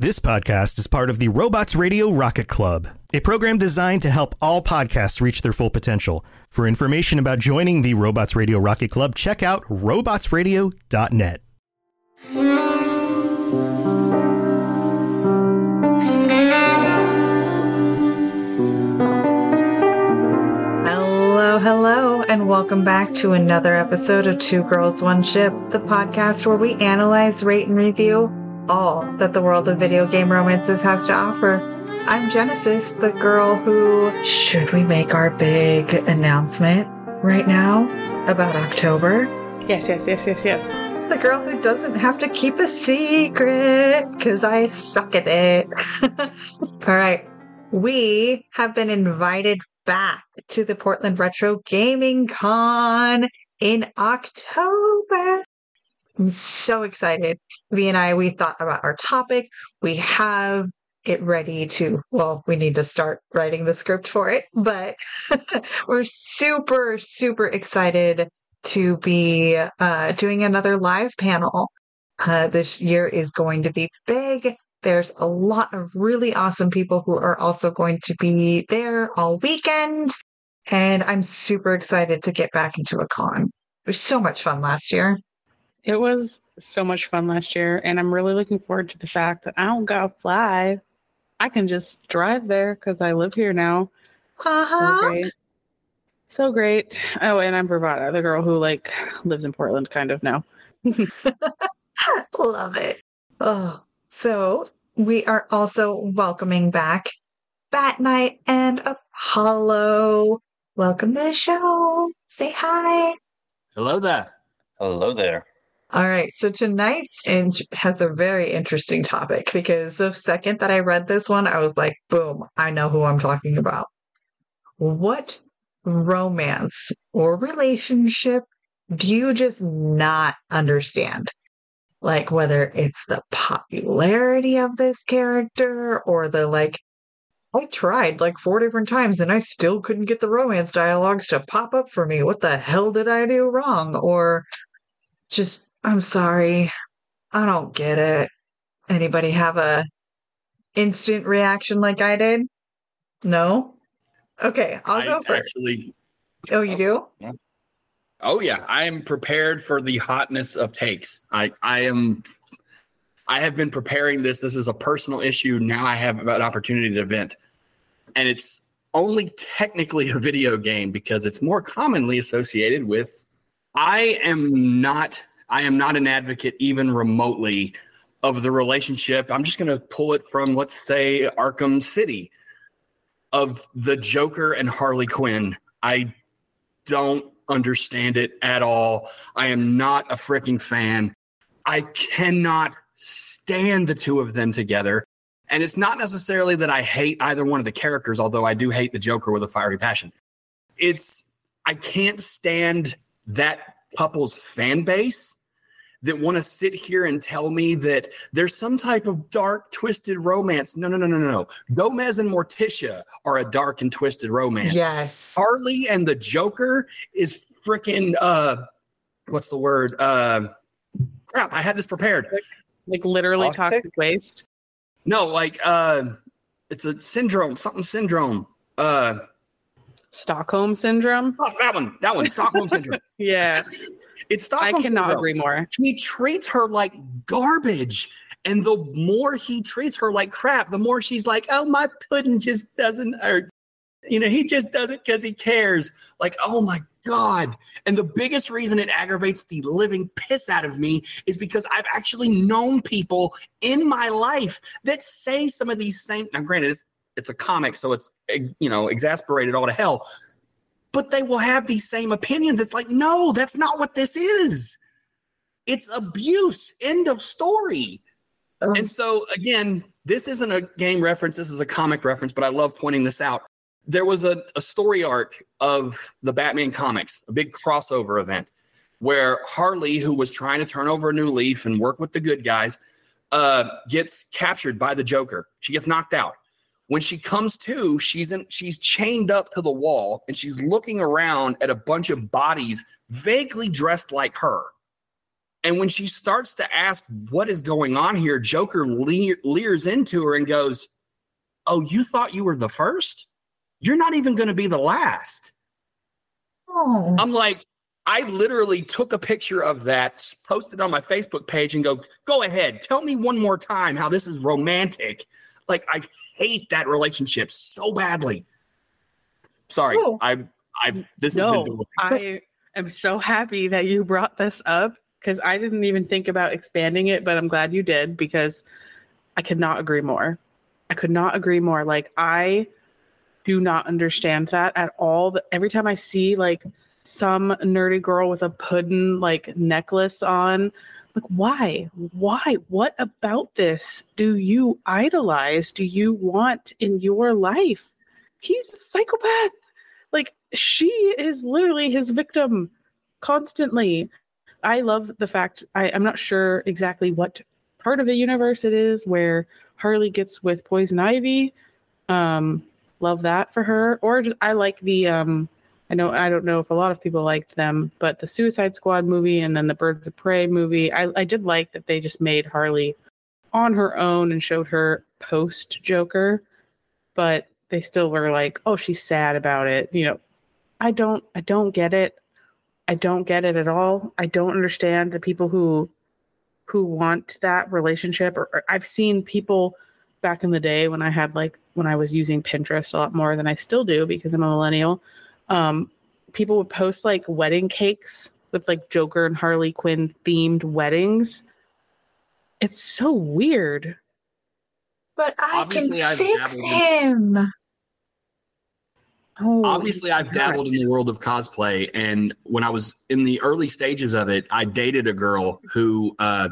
This podcast is part of the Robots Radio Rocket Club, a program designed to help all podcasts reach their full potential. For information about joining the Robots Radio Rocket Club, check out robotsradio.net. Hello, hello, and welcome back to another episode of Two Girls, One Ship, the podcast where we analyze, rate, and review all that the world of video game romances has to offer. I'm Jennasis, the girl who. Should we make our big announcement right now about October? Yes, yes, yes, yes, yes. The girl who doesn't have to keep a secret because I suck at it. All right. We have been invited back to the Portland Retro Gaming Con in October. I'm so excited. V and I, we thought about our topic. We have it ready to, well, we need to start writing the script for it, but we're super, super excited to be uh, doing another live panel. Uh, this year is going to be big. There's a lot of really awesome people who are also going to be there all weekend. And I'm super excited to get back into a con. It was so much fun last year. It was so much fun last year, and I'm really looking forward to the fact that I don't gotta fly. I can just drive there because I live here now. Uh-huh. So great. So great. Oh, and I'm Virvada, the girl who like lives in Portland kind of now. Love it. Oh, so we are also welcoming back Bat Knight and Apollo. Welcome to the show. Say hi. Hello there. Hello there. All right. So tonight's int has a very interesting topic because the second that I read this one, I was like, boom, I know who I'm talking about. What romance or relationship do you just not understand? Like whether it's the popularity of this character or the like, I tried like four different times and I still couldn't get the romance dialogues to pop up for me. What the hell did I do wrong? Or just I'm sorry. I don't get it. Anybody have a instant reaction like I did? No? Okay, I'll I go first. Actually, oh, you do? Oh, oh yeah, I am prepared for the hotness of takes. I I am. I have been preparing this. This is a personal issue. Now I have an opportunity to vent, and it's only technically a video game because it's more commonly associated with. I am not. I am not an advocate even remotely of the relationship. I'm just going to pull it from let's say Arkham City of the Joker and Harley Quinn. I don't understand it at all. I am not a freaking fan. I cannot stand the two of them together. And it's not necessarily that I hate either one of the characters, although I do hate the Joker with a fiery passion. It's, I can't stand that couple's fan base that want to sit here and tell me that there's some type of dark, twisted romance. No, no, no, no, no. Gomez and Morticia are a dark and twisted romance. Yes. Harley and the Joker is freaking uh what's the word? Uh crap, I had this prepared. Like literally Toxic? toxic waste. No, like uh it's a syndrome, something syndrome. Uh Stockholm syndrome. oh, that one, that one, Stockholm syndrome. Yeah. It's I Stockholm cannot syndrome. agree more. He treats her like garbage. And the more he treats her like crap, the more she's like, oh, my pudding just doesn't, or, you know, he just does it because he cares. Like, oh my God. And the biggest reason it aggravates the living piss out of me is because I've actually known people in my life that say some of these same, now granted, it's, it's a comic, so it's, eh, you know, exasperated all to hell, but they will have these same opinions. It's like, no, that's not what this is. It's abuse. End of story. Oh. And so, again, this isn't a game reference, this is a comic reference, but I love pointing this out. There was a, a story arc of the Batman comics, a big crossover event where Harley, who was trying to turn over a new leaf and work with the good guys, uh, gets captured by the Joker. She gets knocked out. When she comes to, she's in, she's chained up to the wall and she's looking around at a bunch of bodies vaguely dressed like her. And when she starts to ask what is going on here, Joker le- leers into her and goes, Oh, you thought you were the first? You're not even going to be the last. Oh. I'm like, I literally took a picture of that, posted on my Facebook page, and go, Go ahead, tell me one more time how this is romantic. Like, I hate that relationship so badly. Sorry, Oh. I, I've, this No. I am so happy that you brought this up because I didn't even think about expanding it, but I'm glad you did because I could not agree more. I could not agree more. Like I do not understand that at all. Every time I see like some nerdy girl with a pudding like necklace on, like why? Why? What about this do you idolize? Do you want in your life? He's a psychopath. Like she is literally his victim constantly. I love the fact I, I'm not sure exactly what part of the universe it is where Harley gets with Poison Ivy. Um, love that for her. Or I like the um, I know I don't know if a lot of people liked them, but the Suicide Squad movie and then the Birds of Prey movie, I, I did like that they just made Harley on her own and showed her post Joker, but they still were like, oh, she's sad about it. You know, I don't I don't get it. I don't get it at all. I don't understand the people who who want that relationship or, or I've seen people back in the day when I had like when I was using Pinterest a lot more than I still do because I'm a millennial. Um people would post like wedding cakes with like Joker and Harley Quinn themed weddings. It's so weird. But I Obviously, can I've fix dabbled in- him. Oh, Obviously, I've God. dabbled in the world of cosplay, and when I was in the early stages of it, I dated a girl who uh,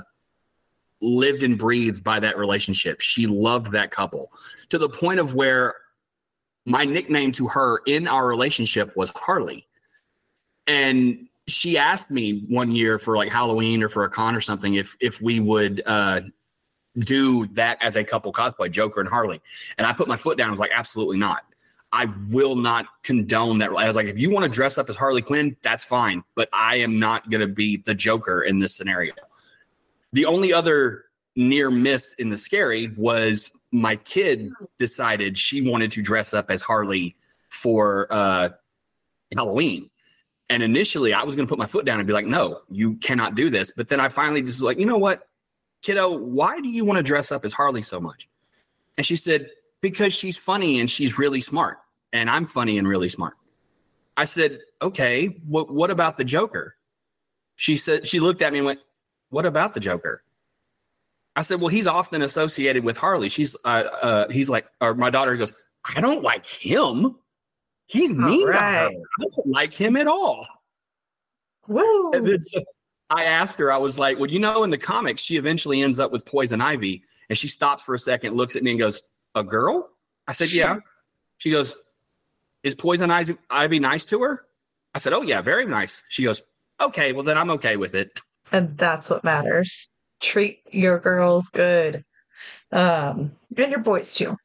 lived and breathed by that relationship. She loved that couple to the point of where my nickname to her in our relationship was Harley, and she asked me one year for like Halloween or for a con or something if if we would uh, do that as a couple cosplay, Joker and Harley, and I put my foot down. I was like, absolutely not. I will not condone that. I was like, if you want to dress up as Harley Quinn, that's fine, but I am not going to be the Joker in this scenario. The only other near miss in the scary was my kid decided she wanted to dress up as Harley for uh, Halloween. And initially, I was going to put my foot down and be like, no, you cannot do this. But then I finally just was like, you know what, kiddo, why do you want to dress up as Harley so much? And she said, because she's funny and she's really smart and i'm funny and really smart i said okay what, what about the joker she said she looked at me and went what about the joker i said well he's often associated with harley she's uh, uh he's like or my daughter goes i don't like him he's mean to her i don't like him at all Woo. and then so I asked her, I was like, well, you know, in the comics, she eventually ends up with Poison Ivy. And she stops for a second, looks at me, and goes, A girl? I said, Yeah. She goes, Is Poison Ivy, Ivy nice to her? I said, Oh, yeah, very nice. She goes, Okay, well, then I'm okay with it. And that's what matters. Treat your girls good. Um, and your boys too.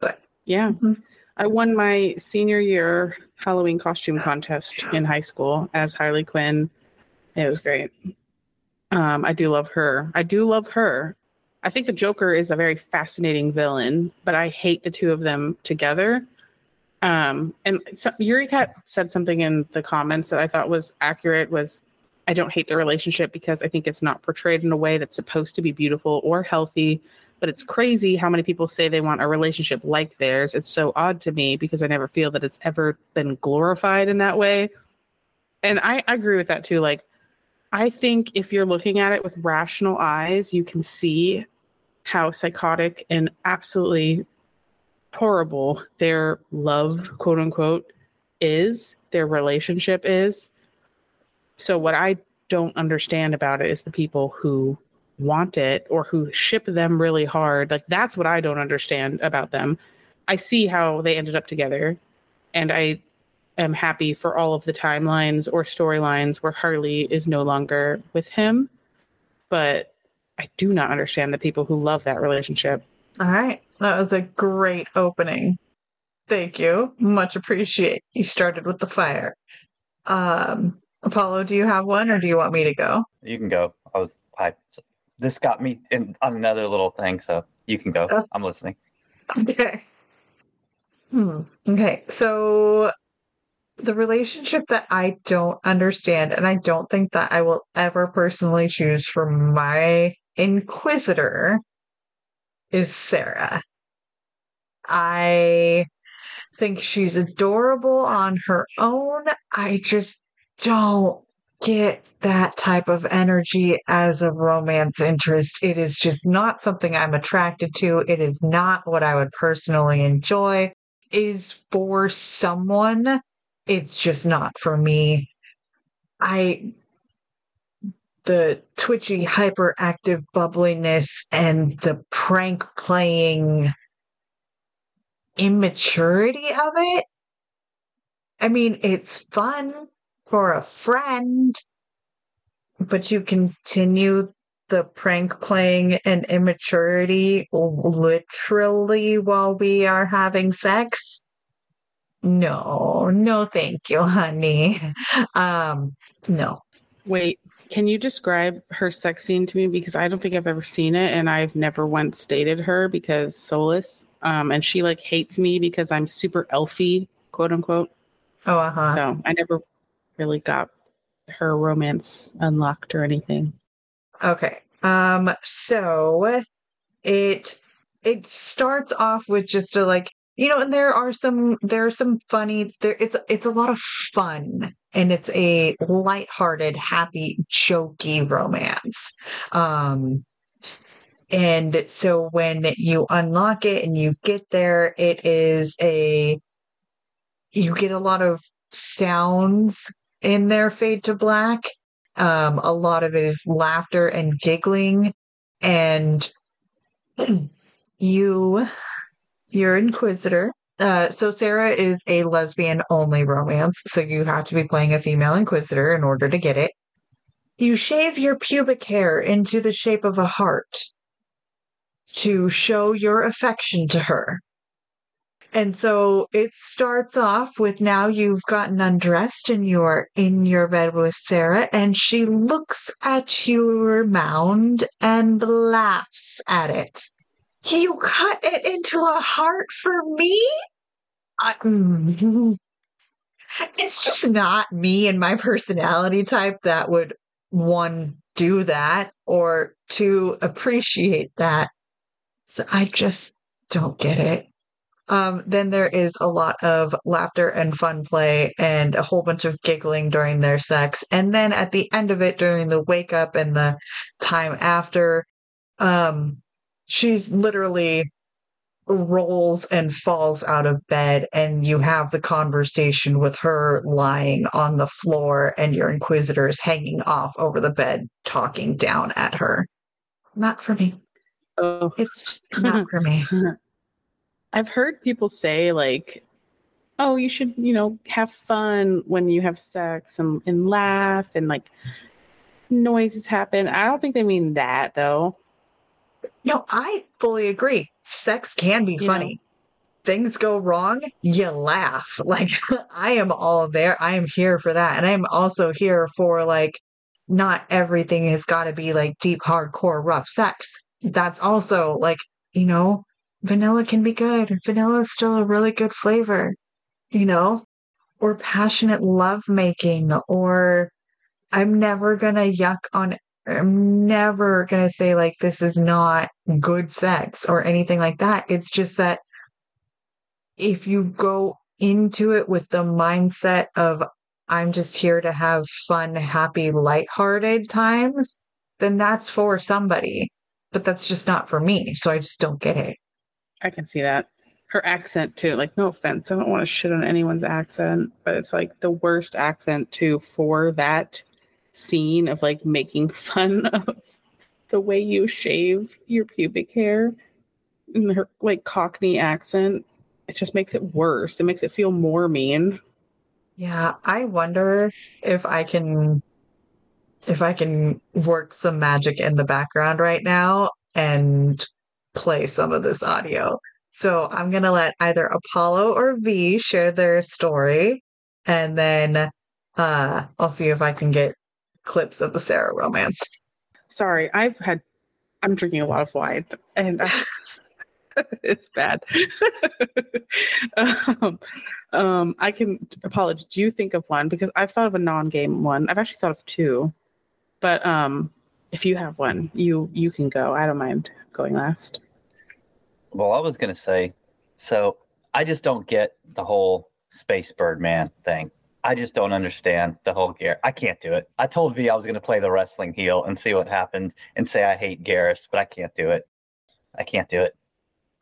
But Yeah. Mhm. I won my senior year Halloween costume contest in high school as Harley Quinn. It was great. Um, I do love her. I do love her. I think the Joker is a very fascinating villain, but I hate the two of them together. Um, and so, Yuri Cat said something in the comments that I thought was accurate was I don't hate the relationship because I think it's not portrayed in a way that's supposed to be beautiful or healthy. But it's crazy how many people say they want a relationship like theirs. It's so odd to me because I never feel that it's ever been glorified in that way. And I, I agree with that too. Like, I think if you're looking at it with rational eyes, you can see how psychotic and absolutely horrible their love, quote unquote, is, their relationship is. So, what I don't understand about it is the people who want it or who ship them really hard. Like, that's what I don't understand about them. I see how they ended up together, and I am happy for all of the timelines or storylines where Harley is no longer with him. But I do not understand the people who love that relationship. All right. That was a great opening. Thank you. Much appreciate. You started with the fire. Um, Apollo, do you have one or do you want me to go? You can go. I was I this got me in on another little thing, so you can go. Oh. I'm listening. Okay. Hmm. Okay. So the relationship that I don't understand, and I don't think that I will ever personally choose for my inquisitor, is Sera. I think she's adorable on her own. I just don't get that type of energy as a romance interest. It is just not something I'm attracted to. It is not what I would personally enjoy. Is for someone, it's just not for me. I the twitchy hyperactive bubbliness and the prank playing immaturity of it. I mean, it's fun for a friend, but you continue the prank playing and immaturity literally while we are having sex. No, no, thank you, honey. Um, no. Wait, can you describe her sex scene to me? Because I don't think I've ever seen it, and I've never once dated her because Solas, um, and she like hates me because I'm super elfy, quote unquote. Oh, uh huh. So I never really got her romance unlocked or anything. Okay. Um so it it starts off with just a like you know and there are some there are some funny there it's it's a lot of fun and it's a lighthearted happy jokey romance um and so when you unlock it and you get there it is a you get a lot of sounds in their fade to black um, a lot of it is laughter and giggling, and you, your inquisitor. Uh, so Sera is a lesbian only romance, so you have to be playing a female inquisitor in order to get it. You shave your pubic hair into the shape of a heart to show your affection to her. And so it starts off with now you've gotten undressed and you're in your bed with Sera, and she looks at your mound and laughs at it. You cut it into a heart for me? I, mm. it's just not me and my personality type that would one do that or to appreciate that. So I just don't get it. Um, then there is a lot of laughter and fun play and a whole bunch of giggling during their sex. And then at the end of it, during the wake up and the time after, um, she's literally rolls and falls out of bed and you have the conversation with her lying on the floor and your inquisitors hanging off over the bed talking down at her. Not for me. Oh, it's just not for me I've heard people say like, "Oh, you should, you know, have fun when you have sex and, and laugh and like noises happen." I don't think they mean that though. no i fully agree sex can be You funny things go wrong, you laugh. Like, I am all there. I am here for that. And I'm also here for, like, not everything has got to be like deep, hardcore, rough sex. That's also like, you know, vanilla can be good. Vanilla is still a really good flavor, you know, or passionate love making or I'm never gonna yuck on I'm never gonna say like this is not good sex or anything like that. It's just that if you go into it with the mindset of I'm just here to have fun, happy, lighthearted times, then that's for somebody. But that's just not for me. So I just don't get it. I can see that. Her accent too. Like, no offense, I don't want to shit on anyone's accent, but it's like the worst accent too for that scene of like making fun of the way you shave your pubic hair in her like Cockney accent. It just makes it worse. It makes it feel more mean. Yeah, I wonder if I can if I can work some magic in the background right now and play some of this audio. So I'm going to let either Apollo or V share their story and then uh I'll see if I can get clips of the Sera romance. Sorry, I've had I'm drinking a lot of wine and I, it's bad. um, um, I can apologize. Do you think of one? Because I've thought of a non-game one. I've actually thought of two, but um, if you have one, you you can go. I don't mind going last. Well, I was gonna say, so I just don't get the whole space birdman thing. I just don't understand the whole Garrus. I can't do it. I told V I was gonna play the wrestling heel and see what happened and say I hate Garrus, but I can't do it. I can't do it.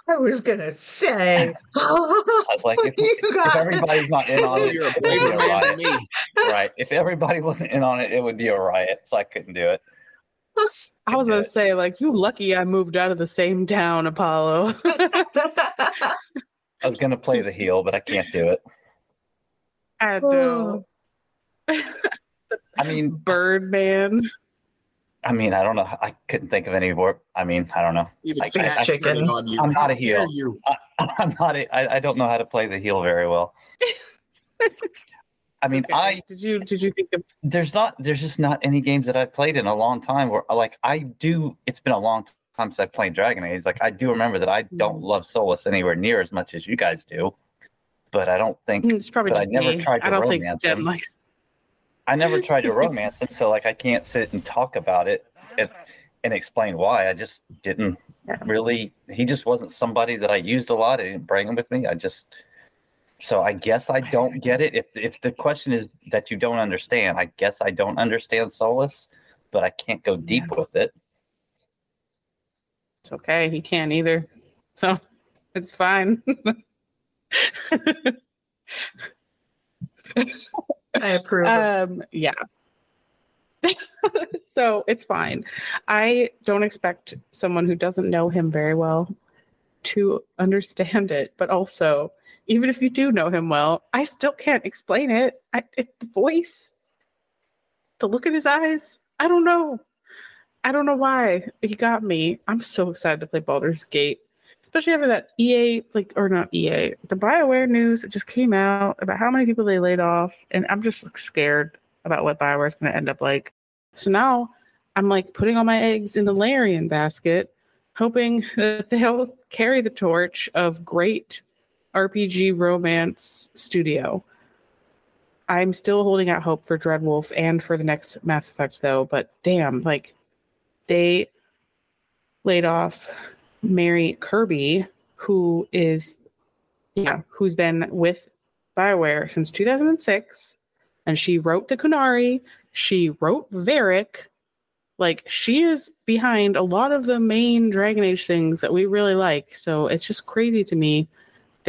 I was gonna say. I was like, if, You if got- everybody's not in on it, You're a it would be a riot. me. Right. If everybody wasn't in on it, it would be a riot. So I couldn't do it. I was gonna say, like, you lucky I moved out of the same town, Apollo. I was gonna play the heel, but I can't do it. I know. I mean, Birdman. I mean, I don't know. I couldn't think of any more. I mean, I don't know. You I- I- I- chicken. On you. I'm not a heel. You. I'm not. A, I, I don't know how to play the heel very well. I mean, Okay. I did you did you think of there's not there's just not any games that I've played in a long time where like I do. It's been a long time since I've played Dragon Age. Like I do remember that I don't Mhm. love Solas anywhere near as much as you guys do. But I don't think it's probably I never me. tried to I don't think romance Jen him. likes I never tried to romance him, so like I can't sit and talk about it and, and explain why. I just didn't really. He just wasn't somebody that I used a lot. I didn't bring him with me. I just. So I guess I don't get it. If if the question is that you don't understand, I guess I don't understand Solas, but I can't go deep with it. it's okay. He can't either. So it's fine. I approve. um yeah so it's fine i don't expect someone who doesn't know him very well to understand it but also even if you do know him well i still can't explain it. I, it the voice the look in his eyes i don't know. I don't know why he got me. I'm so excited to play Baldur's Gate especially after that EA like or not EA the BioWare news that just came out about how many people they laid off and I'm just like, scared about what BioWare is going to end up like. So now I'm like putting all my eggs in the Larian basket hoping that they'll carry the torch of great RPG romance studio. I'm still holding out hope for Dreadwolf and for the next Mass Effect though, but damn, like they laid off Mary Kirby, who is, yeah, who's been with Bioware since 2006, and she wrote the Qunari. She wrote Varric. Like she is behind a lot of the main Dragon Age things that we really like. So it's just crazy to me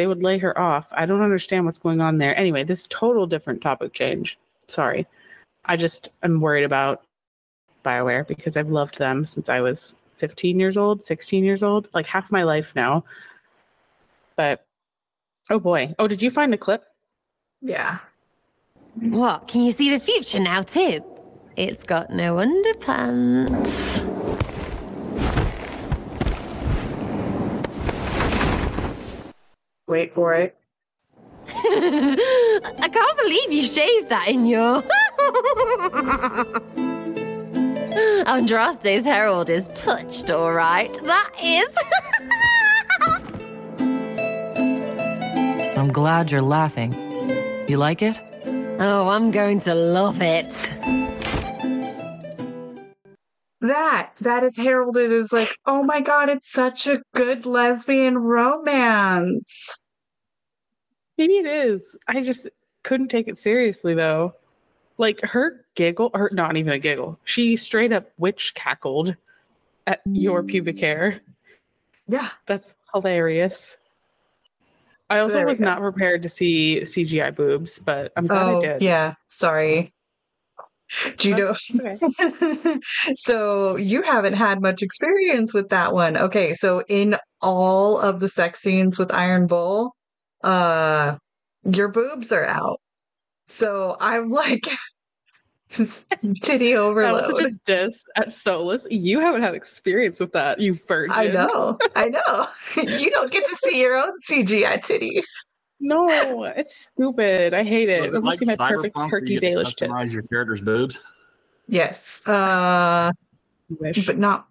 they would lay her off. I don't understand what's going on there. Anyway, this total different topic change. Sorry. I just am worried about BioWare because I've loved them since I was 15 years old, 16 years old, like half my life now. But oh boy. Oh, did you find the clip? yeah. What? Can you see the future now, too? It's got no underpants. Wait for it. I can't believe you shaved that in your. Andraste's herald is touched, all right. That is. I'm glad you're laughing. You like it? oh, I'm going to love it. That that is heralded as like, oh my god, it's such a good lesbian romance. Maybe it is. I just couldn't take it seriously though. Like her giggle, or not even a giggle. She straight up witch cackled at your mm. pubic hair. Yeah. That's hilarious. I also was go. not prepared to see CGI boobs, but I'm glad I Oh, did. yeah. Sorry. Do you know? Okay. so you haven't had much experience with that one. Okay, so in all of the sex scenes with Iron Bull, uh your boobs are out. So I'm like titty overload. That was such a diss at Solas. You haven't had experience with that, you virgin. I know. I know. you don't get to see your own CGI titties. No, it's stupid. I hate it. Was I it want like to see my perfect Cyberpunk where Perky you get to Dalish customize your character's boobs? Yes. Uh Wish. but not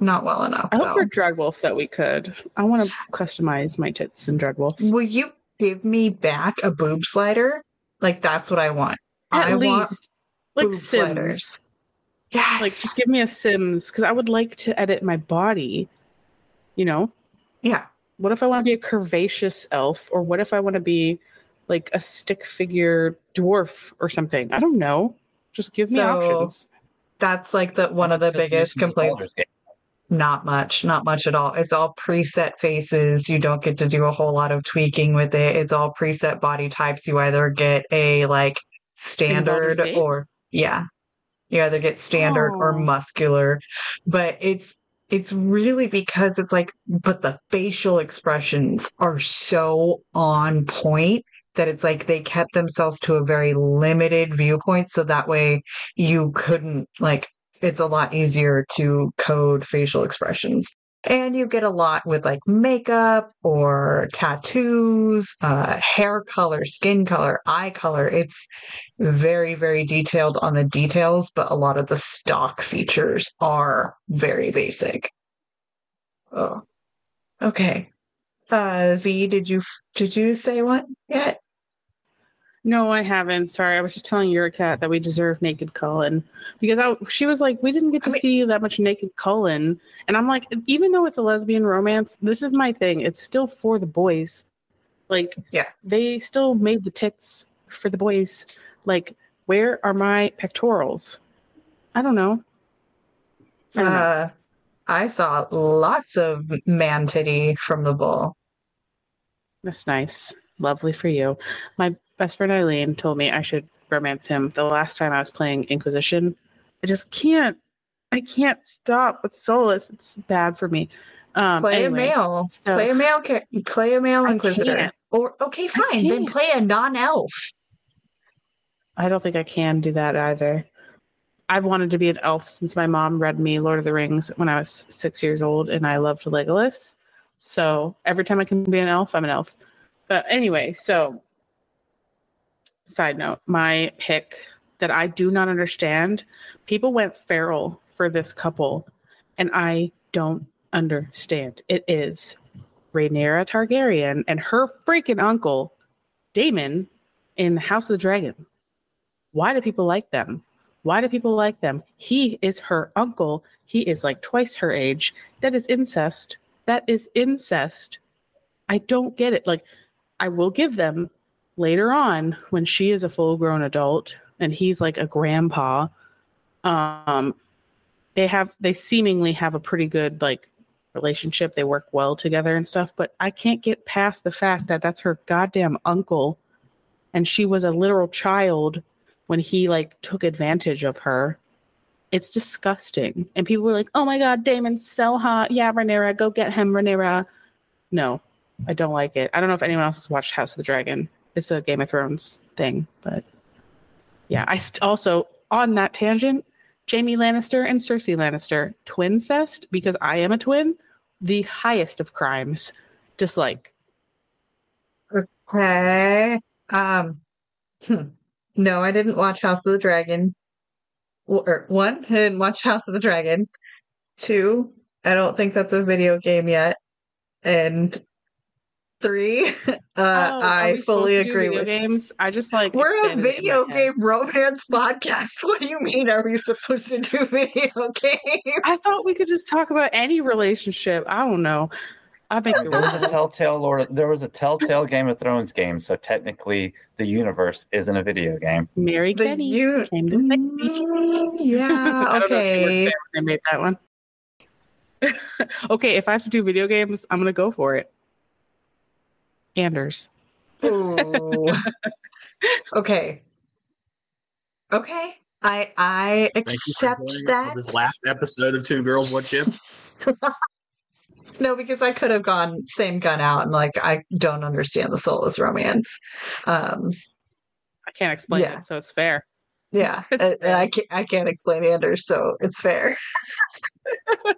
not well enough I hope though. for Dreadwolf that we could. I want to customize my tits in Dreadwolf. Will you give me back a boob slider? Like that's what I want. At I want like boob Sims. sliders. Yes. Like, just give me a Sims because I would like to edit my body. You know, yeah. What if I want to be a curvaceous elf, or what if I want to be like a stick figure dwarf or something? I don't know. Just give me So, options. That's like the one of the biggest complaints. Not much, not much at all. It's all preset faces. You don't get to do a whole lot of tweaking with it. It's all preset body types. You either get a like standard or yeah. You either get standard or Oh. muscular. But it's it's really because it's like but the facial expressions are so on point that it's like they kept themselves to a very limited viewpoint. So that way you couldn't like it's a lot easier to code facial expressions and you get a lot with like makeup or tattoos uh, hair color skin color eye color. It's very very detailed on the details but a lot of the stock features are very basic. Oh okay. Uh v did you did you say what yet No, I haven't. Sorry, I was just telling your cat that we deserve naked Cullen because I, she was like, we didn't get to I mean- see that much naked Cullen, and I'm like, even though it's a lesbian romance, this is my thing. It's still for the boys. Like, Yeah. they still made the tits for the boys. Like, where are my pectorals? I don't know. I don't know. Uh, I saw lots of man titty from the bull. That's nice. Lovely for you. My best friend Eileen told me I should romance him the last time I was playing Inquisition. I just can't. I can't stop with Solas. It's bad for me. Um, play anyway, a male. so- play a male. Play a male inquisitor. Or okay, fine. Then play a non-elf. I don't think I can do that either. I've wanted to be an elf since my mom read me Lord of the Rings when I was six years old, and I loved Legolas. So every time I can be an elf, I'm an elf. But anyway, so side note, my pick that I do not understand, people went feral for this couple, and I don't understand. It is Rhaenyra Targaryen and her freaking uncle, Daemon, in House of the Dragon. Why do people like them? Why do people like them? He is her uncle. He is like twice her age. That is incest. That is incest. I don't get it. Like, I will give them later on when she is a full grown adult and he's like a grandpa. Um, they have, they seemingly have a pretty good like relationship. They work well together and stuff, but I can't get past the fact that that's her goddamn uncle and she was a literal child when he like took advantage of her. It's disgusting. And people were like, "Oh my god, Daemon's so hot. Yeah, Rhaenyra, go get him, Rhaenyra." No, I don't like it. I don't know if anyone else has watched House of the Dragon. It's a Game of Thrones thing, but yeah, I st- also on that tangent, Jaime Lannister and Cersei Lannister, twincest because I am a twin, the highest of crimes. Dislike. Okay. Um. hmm. No, I didn't watch House of the Dragon. Or one, I didn't watch House of the Dragon. Two, I don't think that's a video game yet. And three. Uh, Oh, I fully agree video with. games. I just like We're a expanded it video head. game romance podcast. What do you mean? Are we supposed to do video games? I thought we could just talk about any relationship. I don't know. I make it There was a. Telltale Lord. There was a Telltale Game of Thrones game, so technically the universe isn't a video game. Mary The Kenny you- came to save me. Mm, Yeah. I don't know if she worked Okay. there when they made that one. okay, if I have to do video games, I'm gonna go for it. Anders. Ooh. okay. Okay. I I Thank you for accept that. for This last episode of Two Girls One Ship. no, because I could have gone same gun out and like I don't understand the Solas romance. Um I can't explain Yeah. it, so it's fair. yeah. It's and, and I can't I can't explain Anders, so it's fair.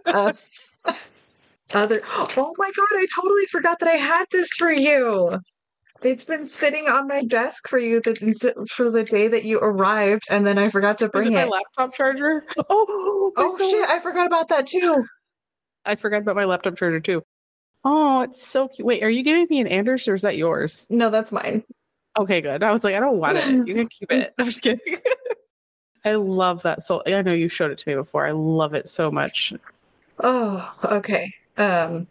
uh, other oh my god, I totally forgot that I had this for you. It's been sitting on my desk for you that for the day that you arrived, and then I forgot to Is it bring my it. laptop charger? Oh, Oh soul- shit, I forgot about that too. I forgot about my laptop charger too. Oh, it's so cute. Wait, are you giving me an Anders or is that yours? No, that's mine. Okay, good. I was like, I don't want it. You can keep it. I'm kidding. I love that so I know you showed it to me before. I love it so much. Oh, okay. Um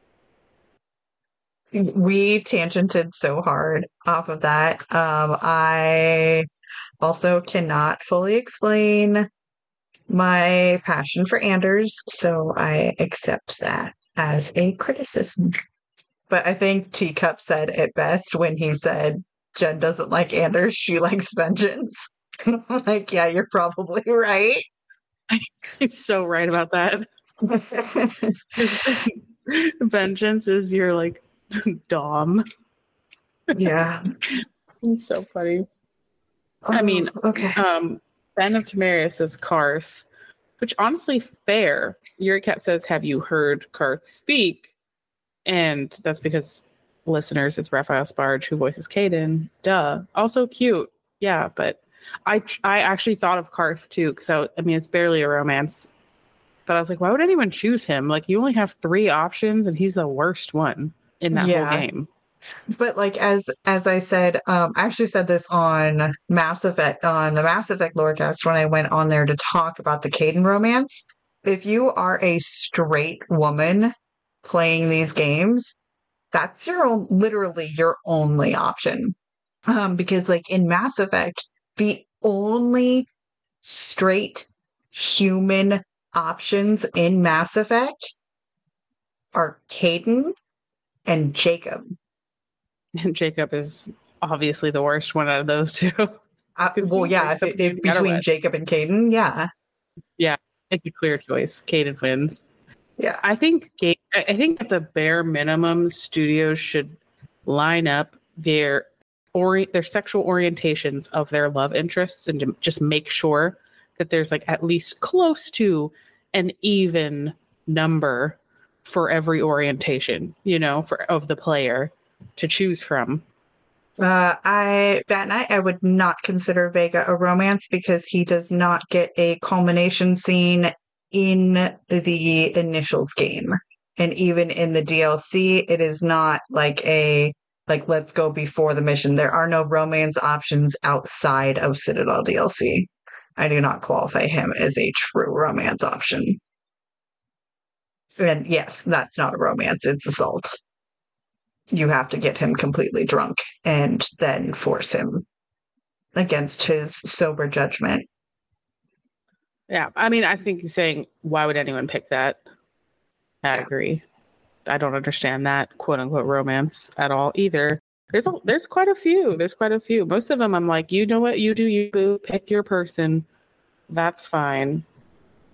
we tangented so hard off of that. Um I also cannot fully explain my passion for Anders, so I accept that as a criticism. But I think Teacup said it best when he said Jen doesn't like Anders, she likes vengeance. And I'm like, yeah, you're probably right. He's so right about that. Vengeance is your like dom. yeah. It's so funny. I mean, Oh, okay. Um, Ben of Tamarius says Carth, which honestly fair. Yuri Cat says, "Have you heard Carth speak?" And that's because listeners, it's Raphael Sbarge who voices Kaidan. Duh. Also cute, yeah. But I I actually thought of Carth too because I, I mean it's barely a romance, but I was like, why would anyone choose him? Like you only have three options, and he's the worst one in that Yeah. whole game. But like as as I said, um, I actually said this on Mass Effect on the Mass Effect Lorecast when I went on there to talk about the Kaidan romance. If you are a straight woman playing these games, that's your own, literally your only option. Um, because like in Mass Effect, the only straight human options in Mass Effect are Kaidan and Jacob. And Jacob is obviously the worst one out of those two. Uh, well, yeah, if it, the if game no matter between. Jacob and Kaidan, yeah, yeah, It's a clear choice. Kaidan wins. yeah, I think I I think at the bare minimum, studios should line up their ori- their sexual orientations of their love interests and just make sure that there's like at least close to an even number for every orientation, you know, for of the player to choose from. Uh, I that night I would not consider Vega a romance because he does not get a culmination scene in the initial game, and even in the DLC, it is not like a like let's go before the mission. There are no romance options outside of Citadel DLC. I do not qualify him as a true romance option. And yes, that's not a romance; it's assault you have to get him completely drunk and then force him against his sober judgment. Yeah, I mean, I think he's saying, why would anyone pick that? I agree. I don't understand that quote unquote romance at all either. There's a, there's quite a few. There's quite a few. Most of them, I'm like, you know what, you do, you boo, pick your person. That's fine.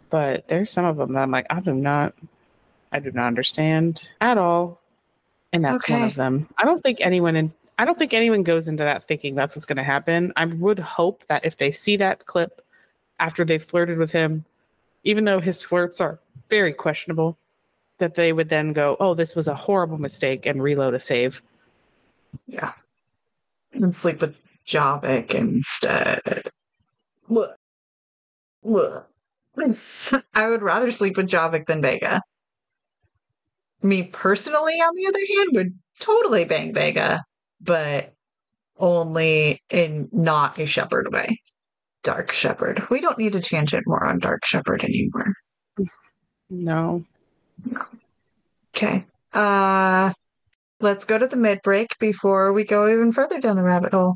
But there's some of them that I'm like, I do not, I do not understand at all. And that's one of them. I don't think anyone in, I don't think anyone goes into that thinking that's what's going to happen. I would hope that if they see that clip after they've flirted with him, even though his flirts are very questionable, that they would then go, "Oh, this was a horrible mistake," and reload a save. Yeah. And sleep with Javik instead. Look. Look. I would rather sleep with Javik than Vega. Me personally, on the other hand, would totally bang Vega, but only in not a Shepard way. Dark Shepard. We don't need to tangent more on Dark Shepard anymore. No. Okay. Uh let's go to the mid break before we go even further down the rabbit hole.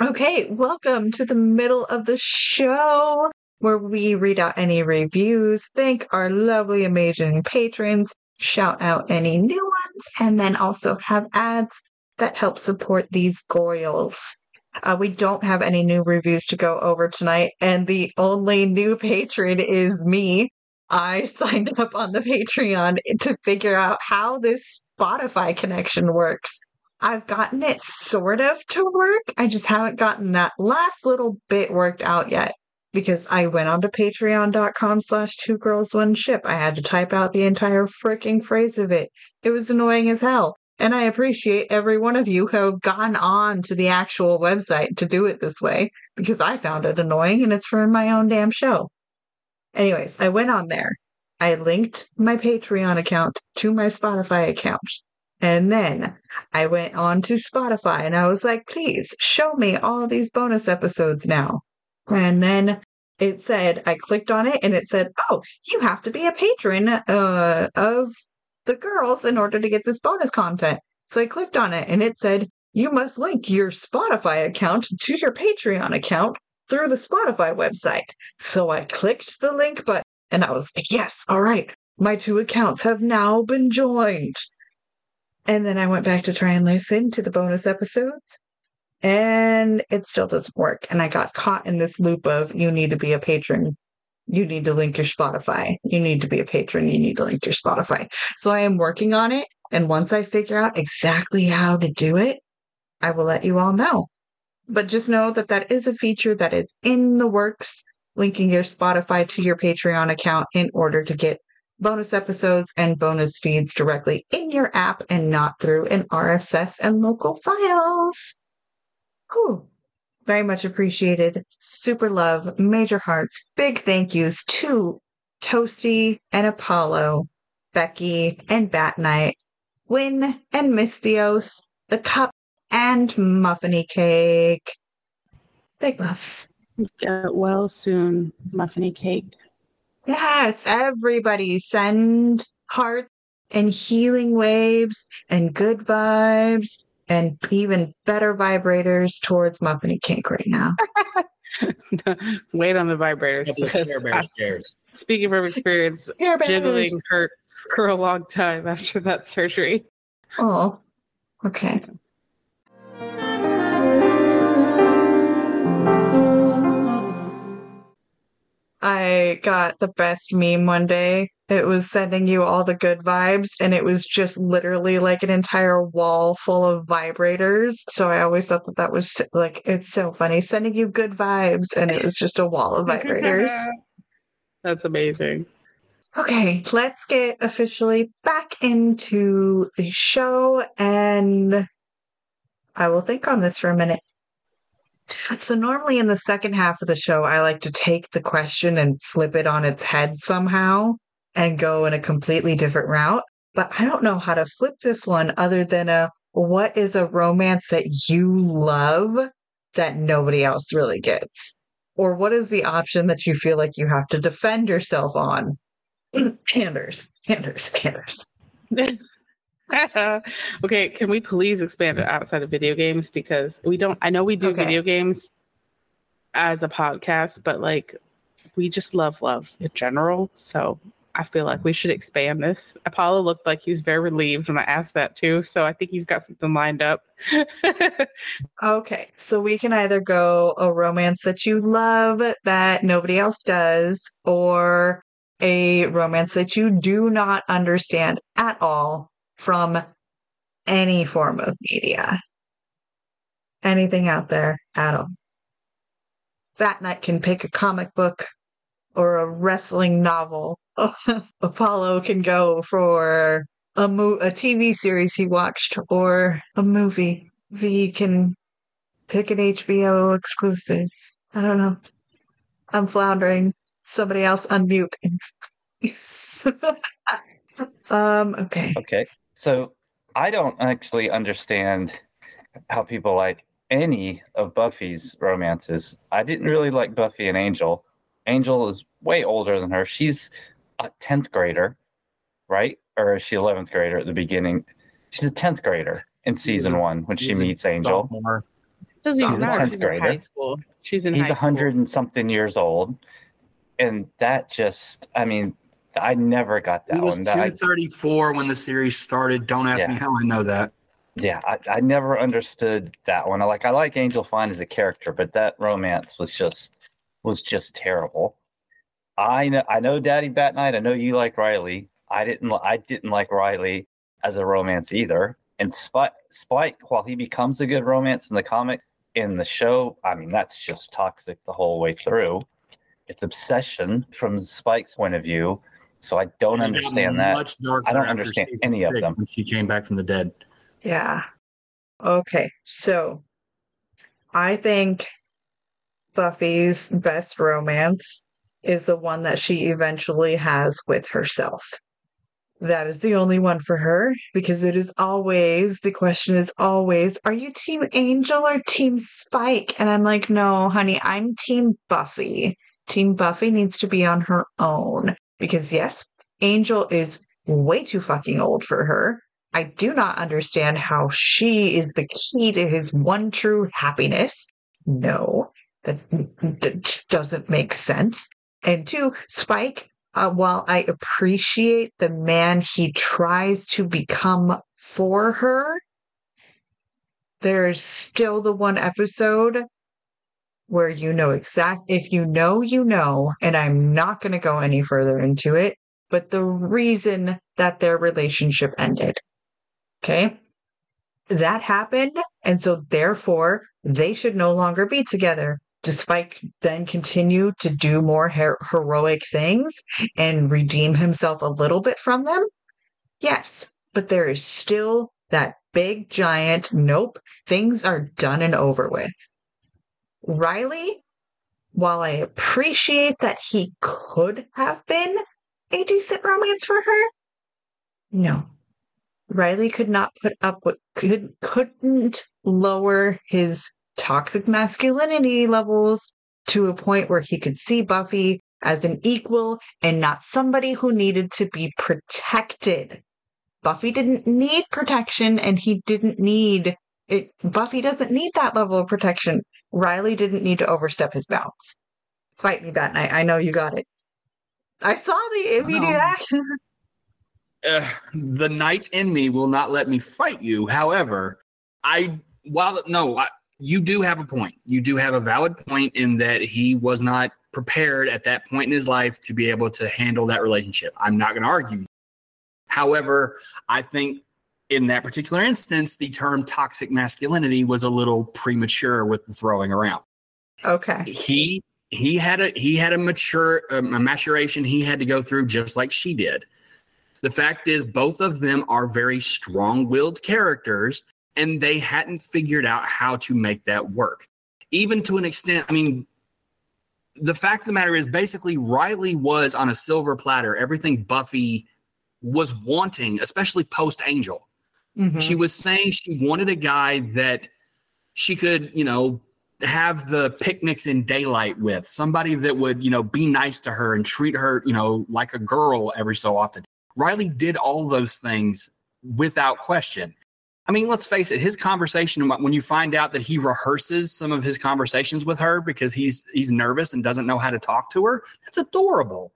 Okay, welcome to the middle of the show where we read out any reviews, thank our lovely, amazing patrons, shout out any new ones, and then also have ads that help support these goyles. Uh, we don't have any new reviews to go over tonight, and the only new patron is me. I signed up on the Patreon to figure out how this Spotify connection works. I've gotten it sort of to work. I just haven't gotten that last little bit worked out yet because I went onto patreon.com slash two girls one ship. I had to type out the entire freaking phrase of it. It was annoying as hell. And I appreciate every one of you who have gone on to the actual website to do it this way because I found it annoying and it's for my own damn show. Anyways, I went on there. I linked my Patreon account to my Spotify account. And then I went on to Spotify and I was like, please show me all these bonus episodes now. And then it said, I clicked on it and it said, oh, you have to be a patron uh, of the girls in order to get this bonus content. So I clicked on it and it said, you must link your Spotify account to your Patreon account through the Spotify website. So I clicked the link button and I was like, yes, all right, my two accounts have now been joined. And then I went back to try and listen to the bonus episodes, and it still doesn't work. And I got caught in this loop of you need to be a patron. You need to link your Spotify. You need to be a patron. You need to link your Spotify. So I am working on it. And once I figure out exactly how to do it, I will let you all know. But just know that that is a feature that is in the works, linking your Spotify to your Patreon account in order to get bonus episodes and bonus feeds directly in your app and not through an RSS and local files. Cool. Very much appreciated. Super love, major hearts, big thank yous to Toasty and Apollo, Becky and Bat Knight, Win and Mystios, the cup and muffiny cake. Big loves. Get well soon, muffiny cake. Yes, everybody send hearts and healing waves and good vibes and even better vibrators towards Muffiny Cake right now. Wait on the vibrators. Couple because I- speaking from experience, jiggling hurts for a long time after that surgery. Oh, okay. I got the best meme one day. It was sending you all the good vibes, and it was just literally like an entire wall full of vibrators. So I always thought that that was like, it's so funny. Sending you good vibes, and it was just a wall of vibrators. That's amazing. Okay, let's get officially back into the show and I will think on this for a minute. So, normally in the second half of the show, I like to take the question and flip it on its head somehow and go in a completely different route. But I don't know how to flip this one other than a what is a romance that you love that nobody else really gets? Or what is the option that you feel like you have to defend yourself on? Anders, Anders, Anders. okay, can we please expand it outside of video games? Because we don't, I know we do Okay. video games as a podcast, but like we just love love in general. So I feel like we should expand this. Apollo looked like he was very relieved when I asked that too. So I think he's got something lined up. Okay, so we can either go a romance that you love that nobody else does, or a romance that you do not understand at all from any form of media. Anything out there at all. That Knight can pick a comic book or a wrestling novel. Apollo can go for a mo- a TV series he watched or a movie. V can pick an HBO exclusive. I don't know. I'm floundering. Somebody else unmute. um. Okay. Okay. So I don't actually understand how people like any of Buffy's romances. I didn't really like Buffy and Angel. Angel is way older than her. She's a 10th grader, right? Or is she 11th grader at the beginning? She's a 10th grader in season one when she meets Angel. sophomore. Doesn't even a matter. 10th She's in high school. She's in He's high a hundred and something years old. And that just, I mean, I never got that It was. That I- 234 when the series started. Don't ask me how I know that. Yeah, I, I never understood that one. I Like I like Angel Fine as a character, but that romance was just was just terrible. I know I know Daddy Bat Knight. I know you like Riley. I didn't I didn't like Riley as a romance either. And Spike Spike, while he becomes a good romance in the comic, in the show, I mean that's just toxic the whole way through. It's obsession from Spike's point of view. So I don't And understand that. much darker I don't understand any of six them. When she came back from the dead. Yeah. Okay. So I think Buffy's best romance is the one that she eventually has with herself. That is the only one for her because it is always, the question is always, are you Team Angel or Team Spike? And I'm like, no, honey, I'm Team Buffy. Team Buffy needs to be on her own because, yes, Angel is way too fucking old for her. I do not understand how she is the key to his one true happiness. No, that, that just doesn't make sense. And two, Spike, uh, while I appreciate the man he tries to become for her, there's still the one episode where you know exact if you know you know and i'm not going to go any further into it but the reason that their relationship ended okay? That happened and so therefore they should no longer be together despite then continue to do more her- heroic things and redeem himself a little bit from them? Yes but there is still that big giant nope things are done and over with Riley, while I appreciate that he could have been a decent romance for her, no. Riley could not put up with could couldn't lower his toxic masculinity levels to a point where he could see Buffy as an equal and not somebody who needed to be protected. Buffy didn't need protection and he didn't need it. Buffy doesn't need that level of protection. Riley didn't need to overstep his bounds. Fight me, Bat Knight. I know you got it. I saw the immediate action. uh, the knight in me will not let me fight you. However, I while no, I, you do have a point. You do have a valid point in that he was not prepared at that point in his life to be able to handle that relationship. I'm not going to argue. However, I think in that particular instance, the term toxic masculinity was a little premature with the throwing around Okay. he he had a he had a mature um, a maturation he had to go through just like she did. The fact is, both of them are very strong-willed characters, and they hadn't figured out how to make that work. Even to an extent, I mean, the fact of the matter is, basically, Riley was on a silver platter. Everything Buffy was wanting, especially post Angel. Mhm. She was saying she wanted a guy that she could, you know, have the picnics in daylight with, somebody that would, you know, be nice to her and treat her, you know, like a girl every so often. Riley did all those things without question. I mean, let's face it, his conversation when you find out that he rehearses some of his conversations with her because he's he's nervous and doesn't know how to talk to her, that's adorable.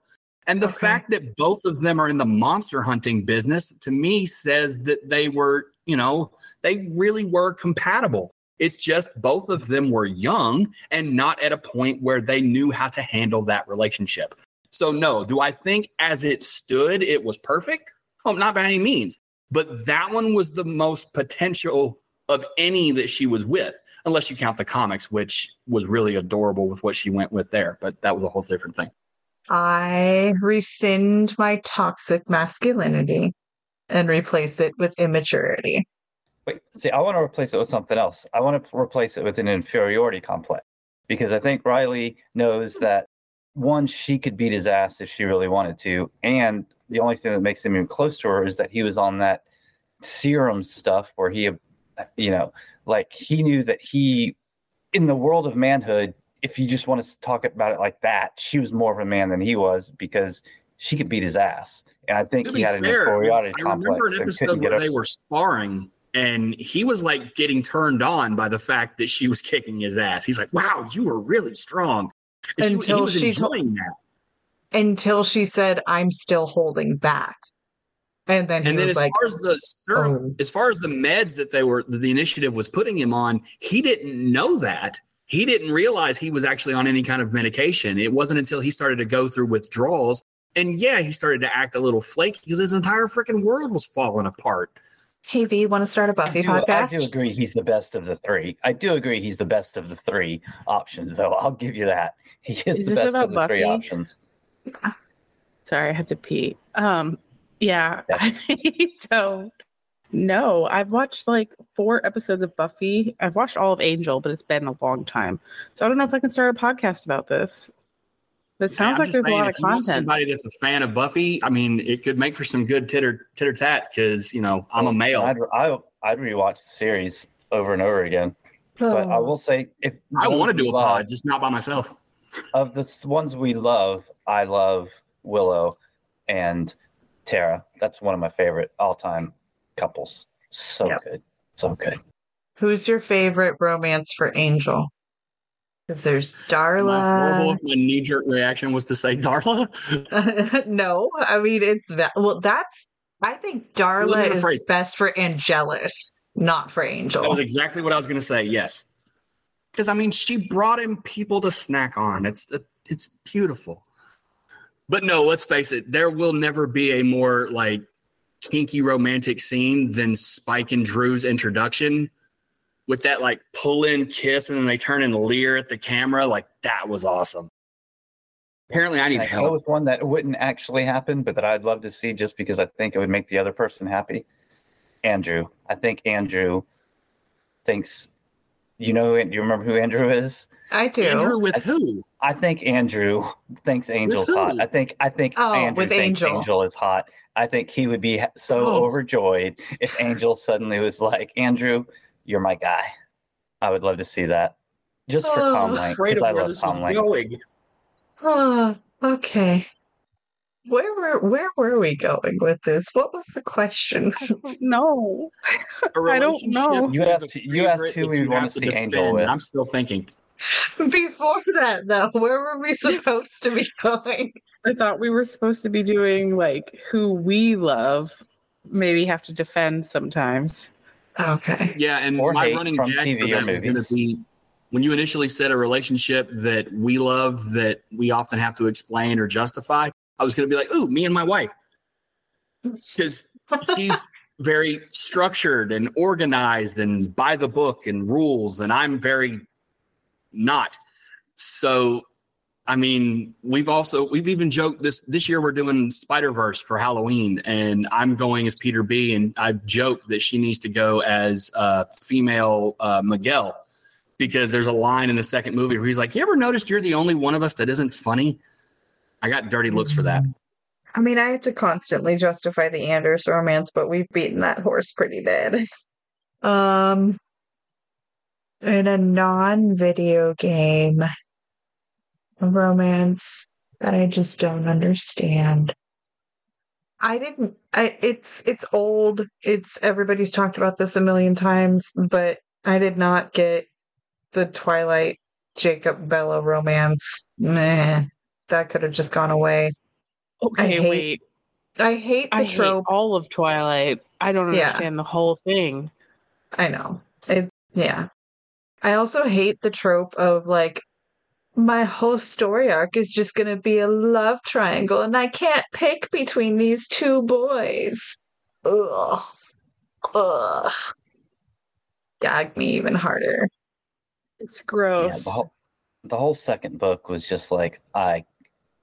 And the fact that both of them are in the monster hunting business to me says that they were, you know, they really were compatible. It's just both of them were young and not at a point where they knew how to handle that relationship. So, no, do I think as it stood, it was perfect? Oh, not by any means. But that one was the most potential of any that she was with, unless you count the comics, which was really adorable with what she went with there. But that was a whole different thing. I rescind my toxic masculinity and replace it with immaturity. Wait, see, I want to replace it with something else. I want to replace it with an inferiority complex because I think Riley knows that one, she could beat his ass if she really wanted to, and the only thing that makes him even close to her is that he was on that serum stuff where he, you know, like he knew that he, in the world of manhood, if you just want to talk about it like that, she was more of a man than he was because she could beat his ass, and I think he be had an fair, inferiority I complex remember an and episode where they were sparring, and he was like getting turned on by the fact that she was kicking his ass. He's like, "Wow, you were really strong." And she- Until was she to- enjoying that. Until she said, I'm still holding back. And then he and then was as like, far as the serum, "Oh." as far as the meds that they were that the initiative was putting him on, he didn't know that. He didn't realize he was actually on any kind of medication. It wasn't until he started to go through withdrawals. And yeah, he started to act a little flaky because his entire freaking world was falling apart. Hey, V, want to start a Buffy I do, I do agree he's the best of the three. I do agree he's the best of the three options, though. I'll give you that. He is, Is the best about of the three options. Sorry, I had to pee. Um, yeah, I don't know. I've watched like four episodes of Buffy. I've watched all of Angel, but it's been a long time. So I don't know if I can start a podcast about this. But it sounds I'm like just there's a lot if of you want content. Somebody that's a fan of Buffy, I mean, it could make for some good titter titter tat because you know I'm a oh, male. I'd, I, I'd rewatch the series over and over again. But I oh. will say, if I want to do a love- pod, just not by myself. of the ones we love, I love Willow and Tara. That's one of my favorite all-time couples. So Yep. good, so good. Who's your favorite romance for Angel? Because there's Am I horrible Darla. if my knee jerk reaction was to say Darla? no, I mean it's well. That's I think Darla is phrase. best for Angelus, not for Angel. That was exactly what I was going to say. Yes, because I mean, she brought in people to snack on. It's it's beautiful. But no, let's face it. There will never be a more like kinky romantic scene than Spike and Dru's introduction with that like pull in kiss and then they turn and leer at the camera. Like that was awesome. Apparently, I need go help. with one that wouldn't actually happen, but that I'd love to see just because I think it would make the other person happy. Andrew. I think Andrew thinks, you know, do you remember who Andrew is? I do. Andrew with who? I think Andrew thinks Angel's hot. I think I think Oh, Andrew with thinks Angel. Angel is hot. I think he would be so Oh. overjoyed if Angel suddenly was like, "Andrew, you're my guy." I would love to see that, just for Oh, Tom I'm afraid because of I where love this was Tom Lenk. going. Oh, okay. Where were where were we going with this? What was the question? No, I don't know. You asked- you asked who we you wanna have see Angel with. I'm still thinking. Before that, though, where were we supposed to be going? I thought we were supposed to be doing like who we love. Maybe have to defend sometimes. Okay. Yeah, and Or my running gag for TV or that was going to be when you initially said a relationship that we love that we often have to explain or justify. I was going to be like, "Ooh, me and my wife," because she's very structured and organized and by the book and rules, and I'm very not. So I mean, we've also we've even joked this this year we're doing Spider Verse for Halloween, and I'm going as Peter B. And I've joked that she needs to go as uh, female uh, Miguel because there's a line in the second movie where he's like, "You ever noticed you're the only one of us that isn't funny?" I got dirty looks for that. I mean, I have to constantly justify the Anders romance, but we've beaten that horse pretty bad. um, in a non-video game romance that I just don't understand. I didn't I it's it's old. It's everybody's talked about this a million times, but I did not get the Twilight Jacob Bella romance. Meh. That could have just gone away. Okay, I hate, wait. I hate the I trope. hate all of Twilight. I don't Yeah. understand the whole thing. I know. It yeah. I also hate the trope of like my whole story arc is just going to be a love triangle and I can't pick between these two boys. Ugh. Ugh. Gag me even harder. It's Yeah, gross. the whole the whole second book was just like I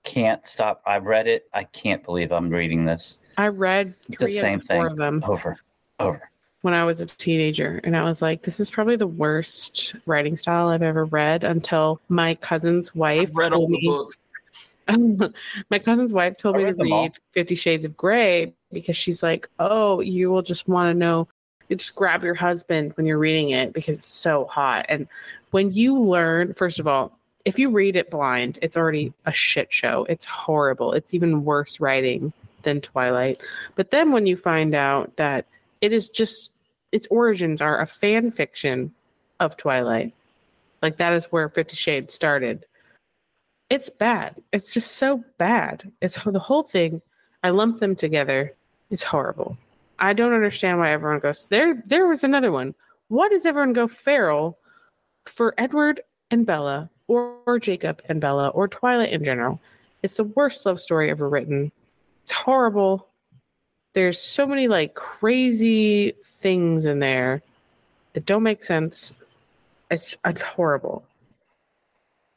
can't stop. I read it. I can't believe I'm reading this. I read The same four thing of them over, over. when I was a teenager, and I was like, "This is probably the worst writing style I've ever read." Until my cousin's wife I've read all told the books. my cousin's wife told I me to read all. read Fifty Shades of Grey because she's like, "Oh, you will just want to know. You just grab your husband when you're reading it because it's so hot." And when you learn, first of all, if you read it blind, it's already a shit show. It's horrible. It's even worse writing than Twilight. But then when you find out that it is just its origins are a fan fiction of Twilight, like that is where Fifty Shades started it's bad. It's just so bad. It's the whole thing. I lump them together. It's horrible. I don't understand why everyone goes there. There was another one. Why does everyone go feral for Edward and Bella, or, or Jacob and Bella, or Twilight in general? It's the worst love story ever written. It's horrible. There's so many like crazy things in there that don't make sense. It's it's horrible.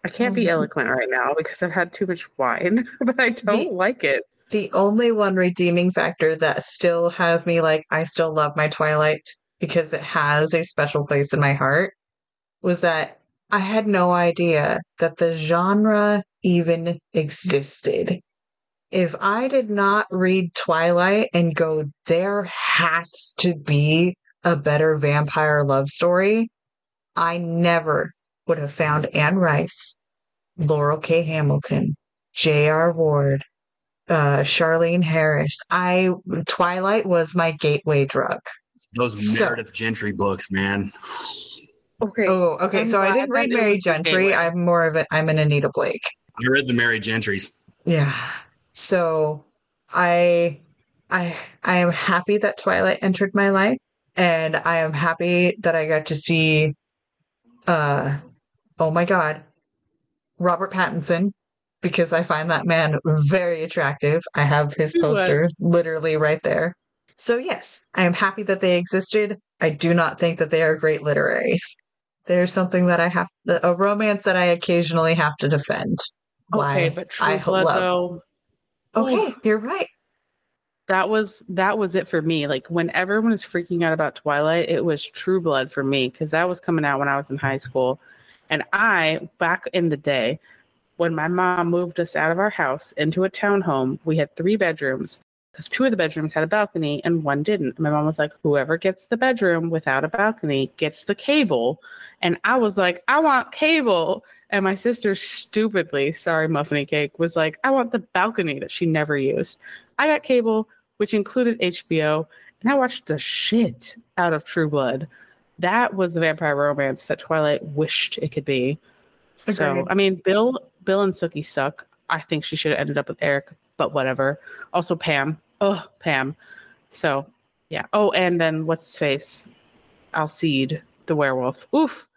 I can't be Mhm. eloquent right now because I've had too much wine, but I don't The- like it. The only one redeeming factor that still has me like I still love my Twilight because it has a special place in my heart was that I had no idea that the genre even existed. If I did not read Twilight and go, there has to be a better vampire love story, I never would have found Anne Rice, Laurell K. Hamilton, J.R. Ward, uh, Charlaine Harris. I Twilight was my gateway drug. Those So- Meredith Gentry books, man. Okay. Oh, okay. I'm so I didn't read Merry Gentry. gateway. I'm more of a I'm an Anita Blake. I read the Merry Gentrys. Yeah. So I I I am happy that Twilight entered my life and I am happy that I got to see uh oh my god Robert Pattinson because I find that man very attractive. I have his He was. poster literally right there. So yes, I am happy that they existed. I do not think that they are great literaries. They're something that I have a romance that I occasionally have to defend. Why Okay, but True I Blood love though, Okay, you're right. that was that was it for me. Like when everyone was freaking out about Twilight, it was True Blood for me because that was coming out when I was in high school, and I back in the day when my mom moved us out of our house into a townhome, we had three bedrooms because two of the bedrooms had a balcony and one didn't. My mom was like, "Whoever gets the bedroom without a balcony gets the cable," and I was like, "I want cable." And my sister stupidly, sorry, Muffiny Cake, was like, I want the balcony that she never used. I got cable, which included HBO, and I watched the shit out of True Blood. That was the vampire romance that Twilight wished it could be. So, I mean, Bill, Bill and Sookie suck. I think she should have ended up with Eric, but whatever. Also, Pam. Oh, Pam. So, yeah. Oh, and then what's his face? Alcide, the werewolf. Oof.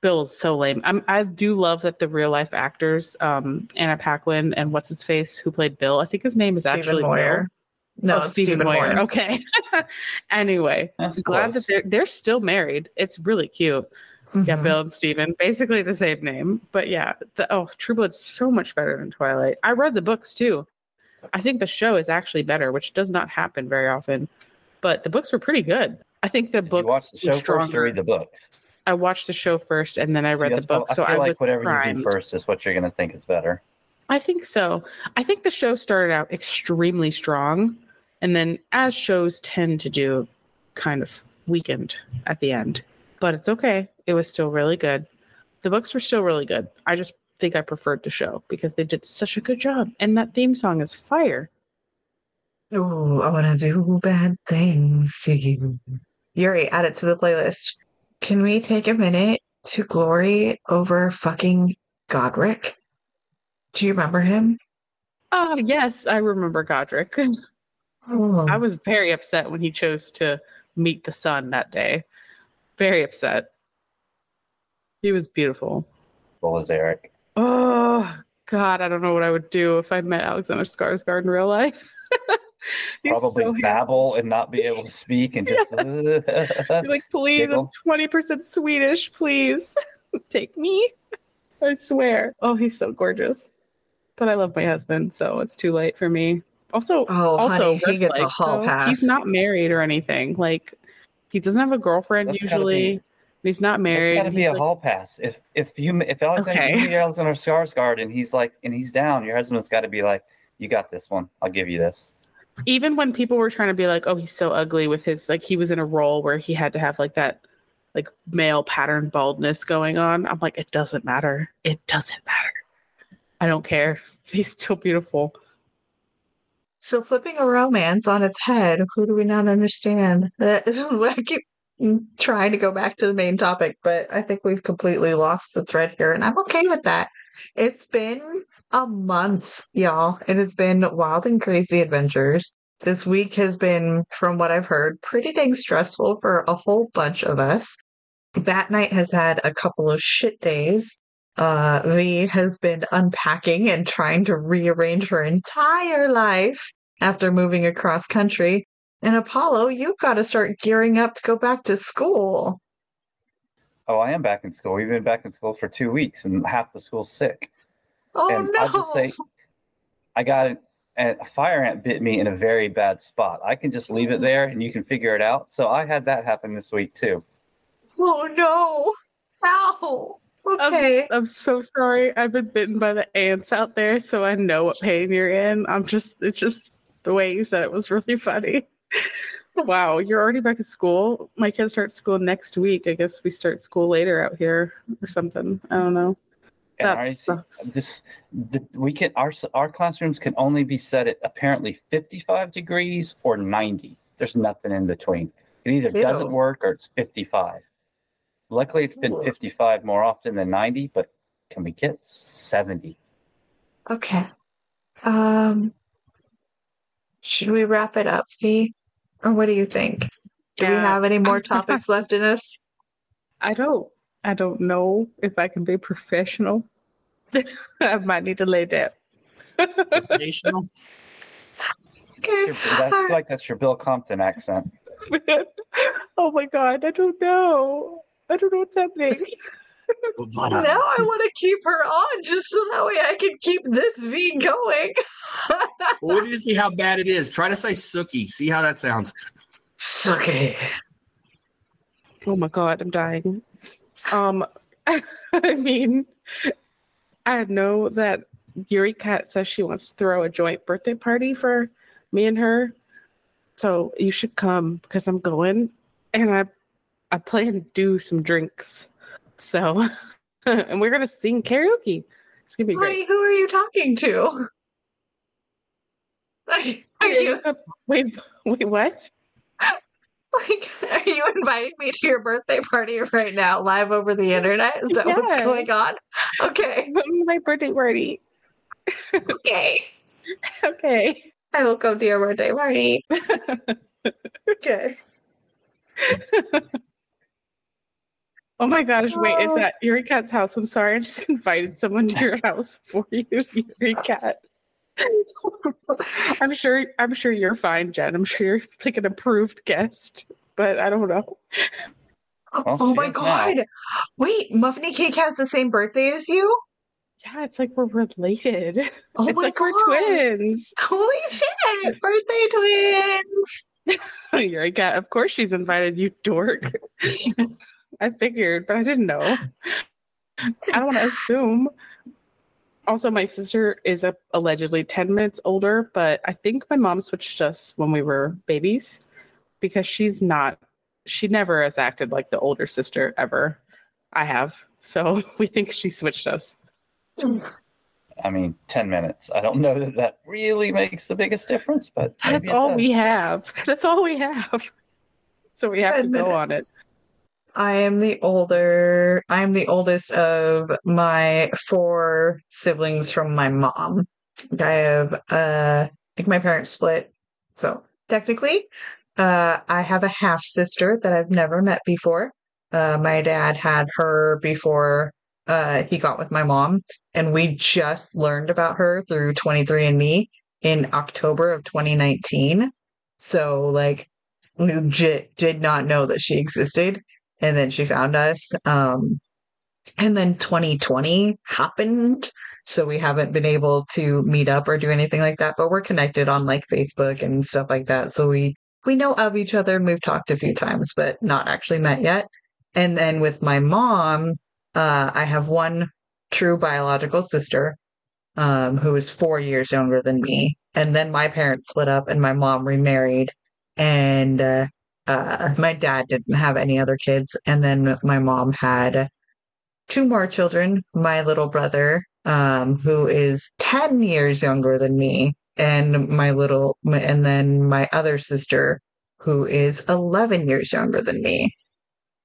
Bill's so lame. I'm, I do love that the real life actors, um, Anna Paquin and what's his face, who played Bill. I think his name is Stephen actually Moyer. Bill. No, Oh, it's Stephen Moyer. Moyer. Okay. anyway, That's I'm glad close. that they're they're still married. It's really cute. Yeah, Mhm. Bill and Steven. Basically the same name. But yeah, the oh True Blood's so much better than Twilight. I read the books too. I think the show is actually better, which does not happen very often. But the books were pretty good. I think the Did books you watch the show first or read the book? I watched the show first and then I read See, the book. So I feel I like was whatever you do first is what you're going to think is better. I think so. I think the show started out extremely strong, and then as shows tend to do, kind of weakened at the end. But it's okay. It was still really good. The books were still really good. I just think I preferred the show because they did such a good job, and that theme song is fire. Oh, I want to do bad things to you. Yuri, add it to the playlist. Can we take a minute to glory over fucking Godric? Do you remember him? Oh yes, I remember Godric. Oh, I was very upset when he chose to meet the sun that day. Very upset. He was beautiful. Well, as Eric. Oh God, I don't know what I would do if I met Alexander Skarsgård in real life. Probably so babble and not be able to speak and just. handsome. Like, please, I'm twenty percent Swedish. Please take me. I swear. Oh, he's so gorgeous. But I love my husband, so it's too late for me. Also, Oh, also, honey, he red gets a hall so pass. He's not married or anything. Like, he doesn't have a girlfriend That's gotta usually. Be- He's not It's married. got to be He's a like- hall pass. If if you if Alexander Okay. you meet Alexander Skarsgård and he's like and he's down, your husband's got to be like, you got this one. I'll give you this. even when people were trying to be like, oh, he's so ugly with his like he was in a role where he had to have like that like male pattern baldness going on. I'm like, it doesn't matter. It doesn't matter. I don't care. He's still beautiful. So flipping a romance on its head, who do we not understand? I keep trying to go back to the main topic, but I think we've completely lost the thread here, and I'm okay with that. It's been a month, y'all. It has been wild and crazy adventures. This week has been, from what I've heard, pretty dang stressful for a whole bunch of us. Bat Knight has had a couple of shit days. Uh, V has been unpacking and trying to rearrange her entire life after moving across country. And Apollo, you've got to start gearing up to go back to school. Oh, I am back in school. We've been back in school for two weeks, and half the school's sick. Oh and no! I'll just say, I got an, a fire ant bit me in a very bad spot. I can just leave it there, and you can figure it out. So I had that happen this week too. oh no! Ow! I'm, Okay. I'm so sorry. I've been bitten by the ants out there, so I know what pain you're in. I'm just it's just the way you said it was really funny. Wow, you're already back at school. My kids start school next week. I guess we start school later out here or something. I don't know. And That I- sucks. This the, we can our our classrooms can only be set at apparently 55 degrees or 90. There's nothing in between. It either doesn't work or it's 55. Luckily, it's been Ooh. 55 more often than 90, but can we get 70? Okay. Um, should we wrap it up, Fee? Or what do you think? Do we have any more topics left in us? I don't. I don't know if I can be professional. I might need to lay down. Professional. Okay. Your- I feel like that's your Bill Compton accent. oh my god! I don't know. I don't know what's happening. Now I want to keep her on just so that way I can keep this V going. Well, we need to see how bad it is. Try to say Sookie. See how that sounds. Sucky. Oh my god, I'm dying. Um, I mean, I know that Yuri Cat says she wants to throw a joint birthday party for me and her. So you should come because I'm going, and I I plan to do some drinks. So, and we're gonna sing karaoke. It's gonna be great. Honey, who are you talking to? Like, are you Wait, wait, what? like are you inviting me to your birthday party right now, live over the internet? Is that what's going on? Okay, My birthday party. okay. Okay. I will come to your birthday party. Okay. Oh my gosh, wait, Oh. it's at Yuri Cat's house. I'm sorry, I just invited someone to your house for you, Yuri Cat. I'm sure I'm sure you're fine, Jen. I'm sure you're like an approved guest, but I don't know. Well, oh my is now. god! Wait, Muffiny Cake has the same birthday as you? Yeah, it's like we're related. Oh it's my like god! we're twins. Holy shit! Birthday twins! You're like, yeah, of course she's invited, you dork. I figured, but I didn't know. I don't want to assume. Also, my sister is a, allegedly 10 minutes older, but I think my mom switched us when we were babies because she's not, she never has acted like the older sister ever. I have. So we think she switched us. I mean, 10 minutes. I don't know that that really makes the biggest difference, but That's all does. we have. That's all we have. So we have to 10 go on it. I am the older. I am the oldest of my four siblings from my mom. I have, uh, think my parents split. So technically, uh, I have a half sister that I've never met before. Uh, my dad had her before uh, he got with my mom, and we just learned about her through 23andMe in October of 2019. So, like, legit did not know that she existed and then she found us um and then 2020 happened. So we haven't been able to meet up or do anything like that but we're connected on like facebook and stuff like that. So we we know of each other and we've talked a few times but not actually met yet. And then with my mom uh i have one true biological sister um who is four years younger than me. And then my parents split up and my mom remarried. And uh, uh, my dad didn't have any other kids. And then my mom had two more children. My little brother, um, who is 10 years younger than me, and my little, and then my other sister, who is 11 years younger than me.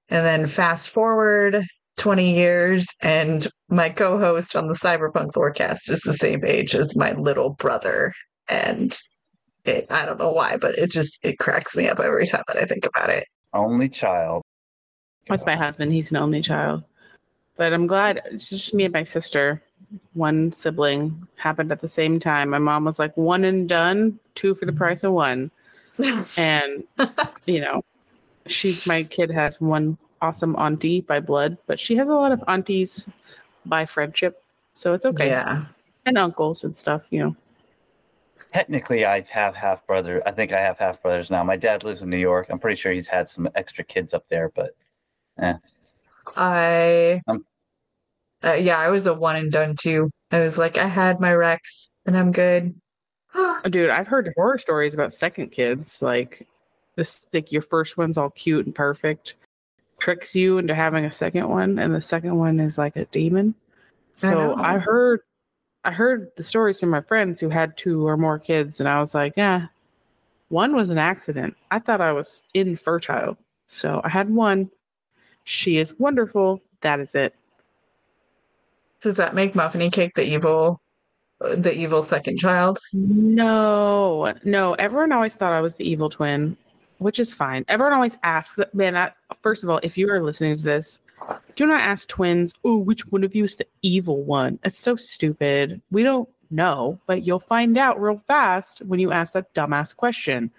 And then fast forward 20 years, and my co host on the Cyberpunk forecast is the same age as my little brother. And it, I don't know why, but it just it cracks me up every time that I think about it. Only child. That's my husband. He's an only child. But I'm glad it's just me and my sister. One sibling happened at the same time. My mom was like, one and done, two for the price of one. And, you know, she's my kid has one awesome auntie by blood, but she has a lot of aunties by friendship. So it's okay. Yeah. And uncles and stuff, you know. Technically, I have half brother. I think I have half brothers now. My dad lives in New York. I'm pretty sure he's had some extra kids up there, but eh. I, Um, uh, yeah, I was a one and done too. I was like, I had my Rex and I'm good. Dude, I've heard horror stories about second kids. Like this, like your first one's all cute and perfect, tricks you into having a second one, and the second one is like a demon. So know. I, heard, I heard the stories from my friends who had two or more kids, and I was like, yeah, one was an accident. I thought I was infertile, so I had one. She is wonderful. That is it. Does that make Muffiny Cake the evil, the evil second child? No, no. Everyone always thought I was the evil twin, which is fine. Everyone always asks, man, I, first of all, if you are listening to this, do not ask twins, oh, which one of you is the evil one? It's so stupid. We don't know, but you'll find out real fast when you ask that dumbass question.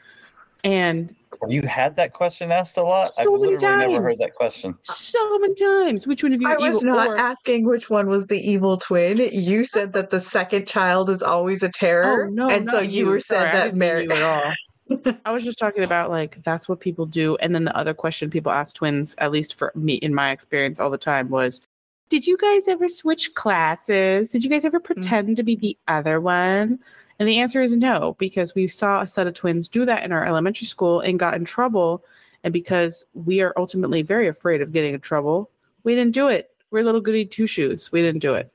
And you had that question asked a lot? I've So many literally never heard times. that question. so many times, which one of you I is was evil? not or- asking which one was the evil twin. You said that the second child is always a terror, Oh, no, and so not you were Sorry, said I that didn't mean Mary. you at all. I was just talking about like that's what people do, and then the other question people ask twins, at least for me in my experience all the time, was, "Did you guys ever switch classes? Did you guys ever mm. pretend to be the other one?" And the answer is no, because we saw a set of twins do that in our elementary school and got in trouble. And because we are ultimately very afraid of getting in trouble, we didn't do it. We're little goody two shoes. We didn't do it.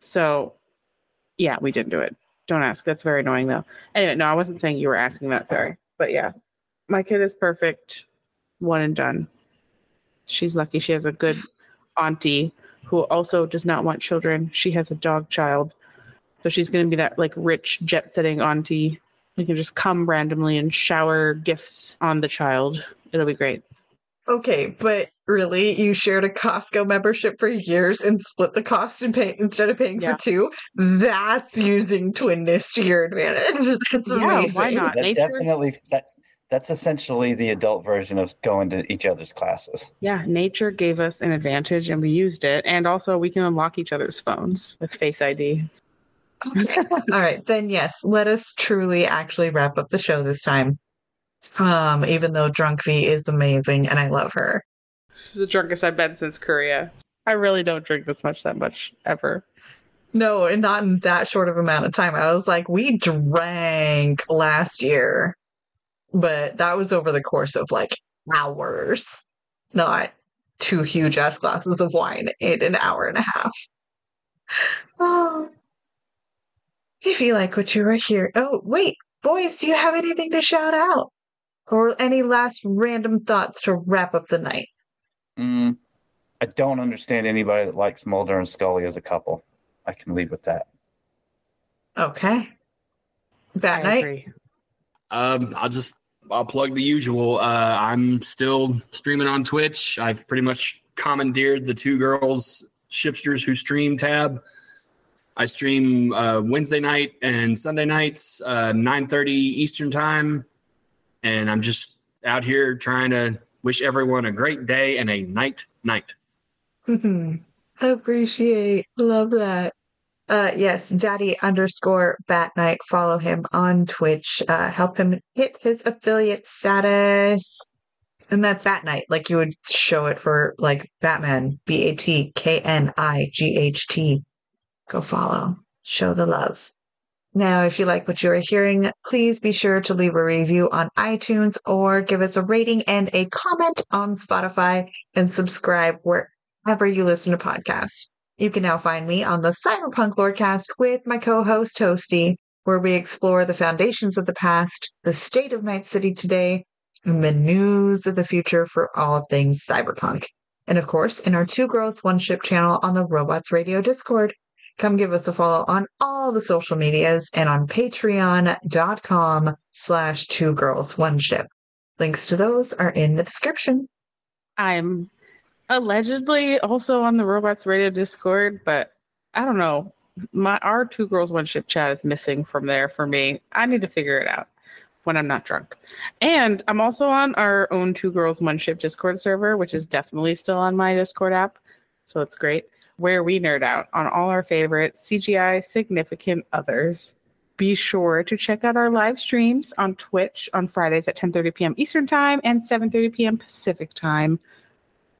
So, yeah, we didn't do it. Don't ask. That's very annoying, though. Anyway, no, I wasn't saying you were asking that. Sorry. But yeah, my kid is perfect. One and done. She's lucky. She has a good auntie who also does not want children. She has a dog child. So she's going to be that like rich jet setting auntie who can just come randomly and shower gifts on the child. It'll be great. Okay, but really, you shared a Costco membership for years and split the cost and pay instead of paying Yeah. for two. That's using twinness to your advantage. That's Yeah, amazing. why not? That Nature- definitely that That's essentially the adult version of going to each other's classes. Yeah, nature gave us an advantage and we used it. And also, we can unlock each other's phones with Face ID. Okay. All right, then yes, let us truly actually wrap up the show this time. Um, even though Drunk V is amazing and I love her. Is the drunkest I've been since Korea. I really don't drink this much that much ever. No, and not in that short of amount of time. I was like, we drank last year, but that was over the course of like hours, not two huge ass glasses of wine in an hour and a half. Oh. If you like what you were here, oh, wait, boys, do you have anything to shout out? Or any last random thoughts to wrap up the night? Mm, I don't understand anybody that likes Mulder and Scully as a couple. I can leave with that. Okay. Bad I night. agree. Um, I'll just I'll plug the usual. Uh, I'm still streaming on Twitch. I've pretty much commandeered the two girls shipsters who stream tab. I stream uh, Wednesday night and Sunday nights, uh, 9:30 Eastern time, and I'm just out here trying to wish everyone a great day and a night night. I appreciate. Love that. Uh yes, daddy underscore bat knight. Follow him on Twitch. Uh help him hit his affiliate status. And that's Bat Knight, like you would show it for like Batman. B A T K N I G H T. Go follow. Show the love. Now, if you like what you are hearing, please be sure to leave a review on iTunes or give us a rating and a comment on Spotify and subscribe wherever you listen to podcasts. You can now find me on the Cyberpunk Lorecast with my co-host Toasty, where we explore the foundations of the past, the state of Night City today, and the news of the future for all things cyberpunk. And of course, in our Two Girls One Ship channel on the Robots Radio Discord. Come give us a follow on all the social medias and on patreon.com slash two girls one ship. Links to those are in the description. I'm allegedly also on the Robots Radio Discord, but I don't know. My our two girls one ship chat is missing from there for me. I need to figure it out when I'm not drunk. And I'm also on our own two girls one ship Discord server, which is definitely still on my Discord app. So it's great. Where we nerd out on all our favorite CGI significant others. Be sure to check out our live streams on Twitch on Fridays at 10:30 p.m. Eastern Time and 7:30 p.m. Pacific Time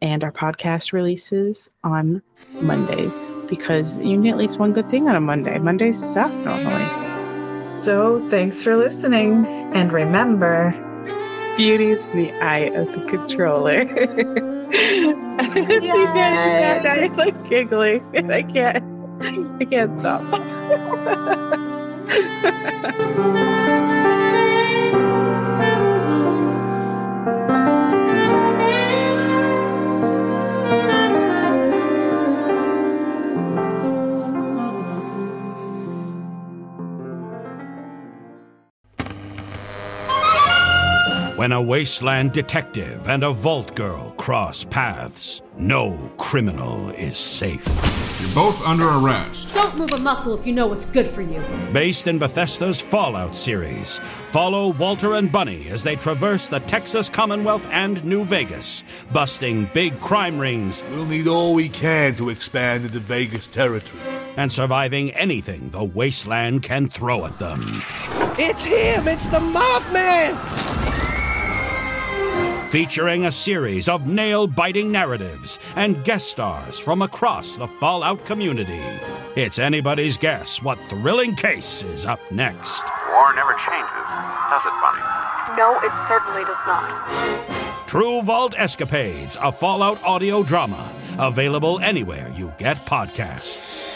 and our podcast releases on Mondays because you need at least one good thing on a Monday. Mondays suck normally. So thanks for listening. And remember, Beauty's in the eye of the controller. I just see Daddy that I like giggling. And I can't. I can't stop. When a wasteland detective and a vault girl cross paths, no criminal is safe. You're both under arrest. Don't move a muscle if you know what's good for you. Based in Bethesda's Fallout series, follow Walter and Bunny as they traverse the Texas Commonwealth and New Vegas, busting big crime rings. We'll need all we can to expand into Vegas territory. And surviving anything the wasteland can throw at them. It's him! It's the Mothman! Featuring a series of nail biting narratives and guest stars from across the Fallout community. It's anybody's guess what thrilling case is up next. War never changes, does it, Bunny? No, it certainly does not. True Vault Escapades, a Fallout audio drama, available anywhere you get podcasts.